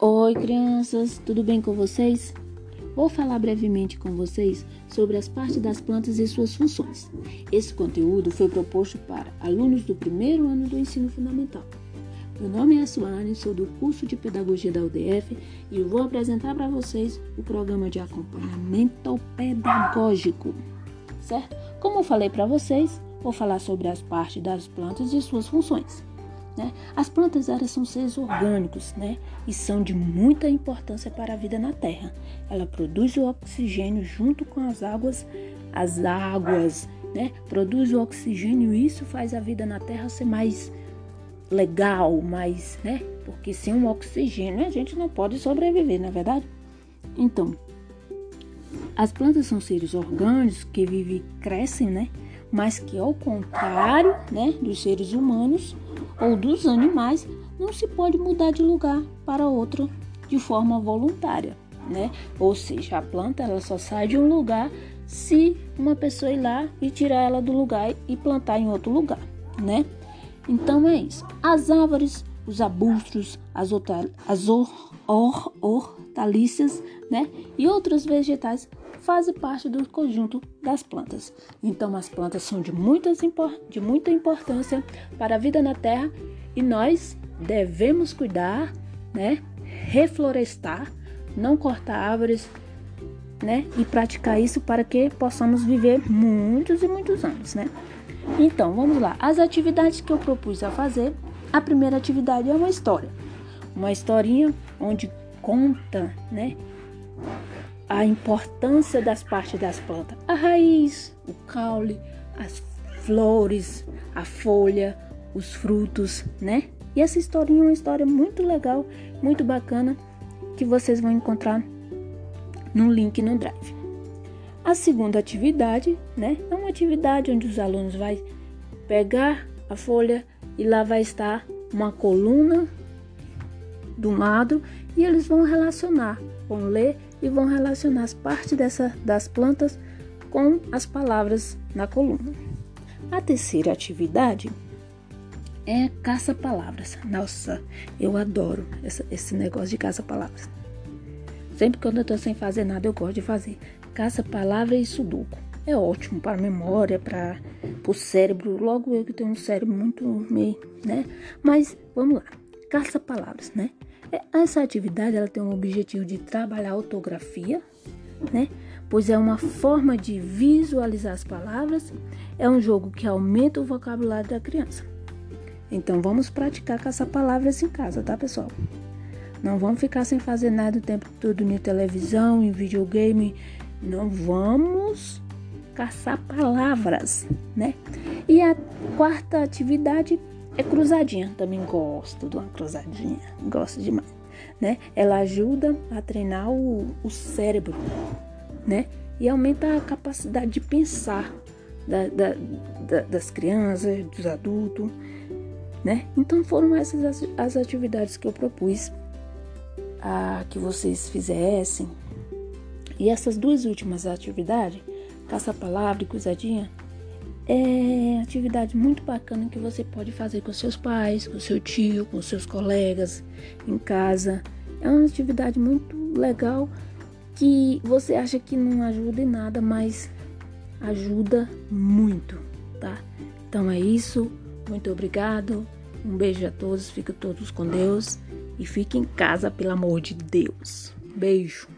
Oi, crianças, tudo bem com vocês? Vou falar brevemente com vocês sobre as partes das plantas e suas funções. Esse conteúdo foi proposto para alunos do primeiro ano do ensino fundamental. Meu nome é Suane, sou do curso de Pedagogia da UDF e vou apresentar para vocês o programa de acompanhamento pedagógico, certo? Como eu falei para vocês, vou falar sobre as partes das plantas e suas funções. Né? As plantas elas são seres orgânicos né? e são de muita importância para a vida na Terra. Ela produz o oxigênio junto com as águas, as águas, né? produz o oxigênio e isso faz a vida na Terra ser mais legal, mais, né? Porque sem um oxigênio a gente não pode sobreviver, não é verdade? Então, as plantas são seres orgânicos que vivem, crescem, né? Mas que ao contrário, né, dos seres humanos, ou dos animais, não se pode mudar de lugar para outro de forma voluntária, né? Ou seja, a planta ela só sai de um lugar se uma pessoa ir lá e tirar ela do lugar e plantar em outro lugar, né? Então é isso. As árvores, os arbustos, as, as or, or, hortaliças, né? E outros vegetais fazem parte do conjunto das plantas. Então, as plantas são de, muitas, de muita importância para a vida na Terra e nós devemos cuidar, né? reflorestar, não cortar árvores, né? E praticar isso para que possamos viver muitos e muitos anos, né? Então, vamos lá. As atividades que eu propus a fazer. A primeira atividade é uma história. Uma historinha onde conta, né? a importância das partes das plantas: a raiz, o caule, as flores, a folha, os frutos, né? E essa historinha é uma história muito legal, muito bacana, que vocês vão encontrar no link no Drive. A segunda atividade, né, é uma atividade onde os alunos vão pegar a folha e lá vai estar uma coluna do lado e eles vão relacionar, vão ler e vão relacionar as partes dessa, das plantas com as palavras na coluna. A terceira atividade é caça-palavras. Nossa, eu adoro essa, esse negócio de caça-palavras. Sempre quando eu estou sem fazer nada, eu gosto de fazer caça-palavra e sudoku. É ótimo para a memória, para o cérebro. Logo eu que tenho um cérebro muito meio, né? Mas vamos lá. Caça-palavras, né? É, essa atividade ela tem o objetivo de trabalhar a ortografia, né? Pois é uma forma de visualizar as palavras, é um jogo que aumenta o vocabulário da criança. Então vamos praticar com essas palavras em casa, tá, pessoal? Não vamos ficar sem fazer nada o tempo todo em televisão, em videogame. Não vamos caçar palavras, né? E a quarta atividade é cruzadinha, também gosto de uma cruzadinha, gosto demais, né? Ela ajuda a treinar o, o cérebro, né? E aumenta a capacidade de pensar da, da, da, das crianças, dos adultos, né? Então foram essas as, as atividades que eu propus a que vocês fizessem. E essas duas últimas atividades, caça-palavra e cruzadinha, é atividade muito bacana que você pode fazer com seus pais, com seu tio, com seus colegas em casa. É uma atividade muito legal que você acha que não ajuda em nada, mas ajuda muito, tá? Então é isso. Muito obrigado. Um beijo a todos. Fiquem todos com Deus e fiquem em casa, pelo amor de Deus. Beijo.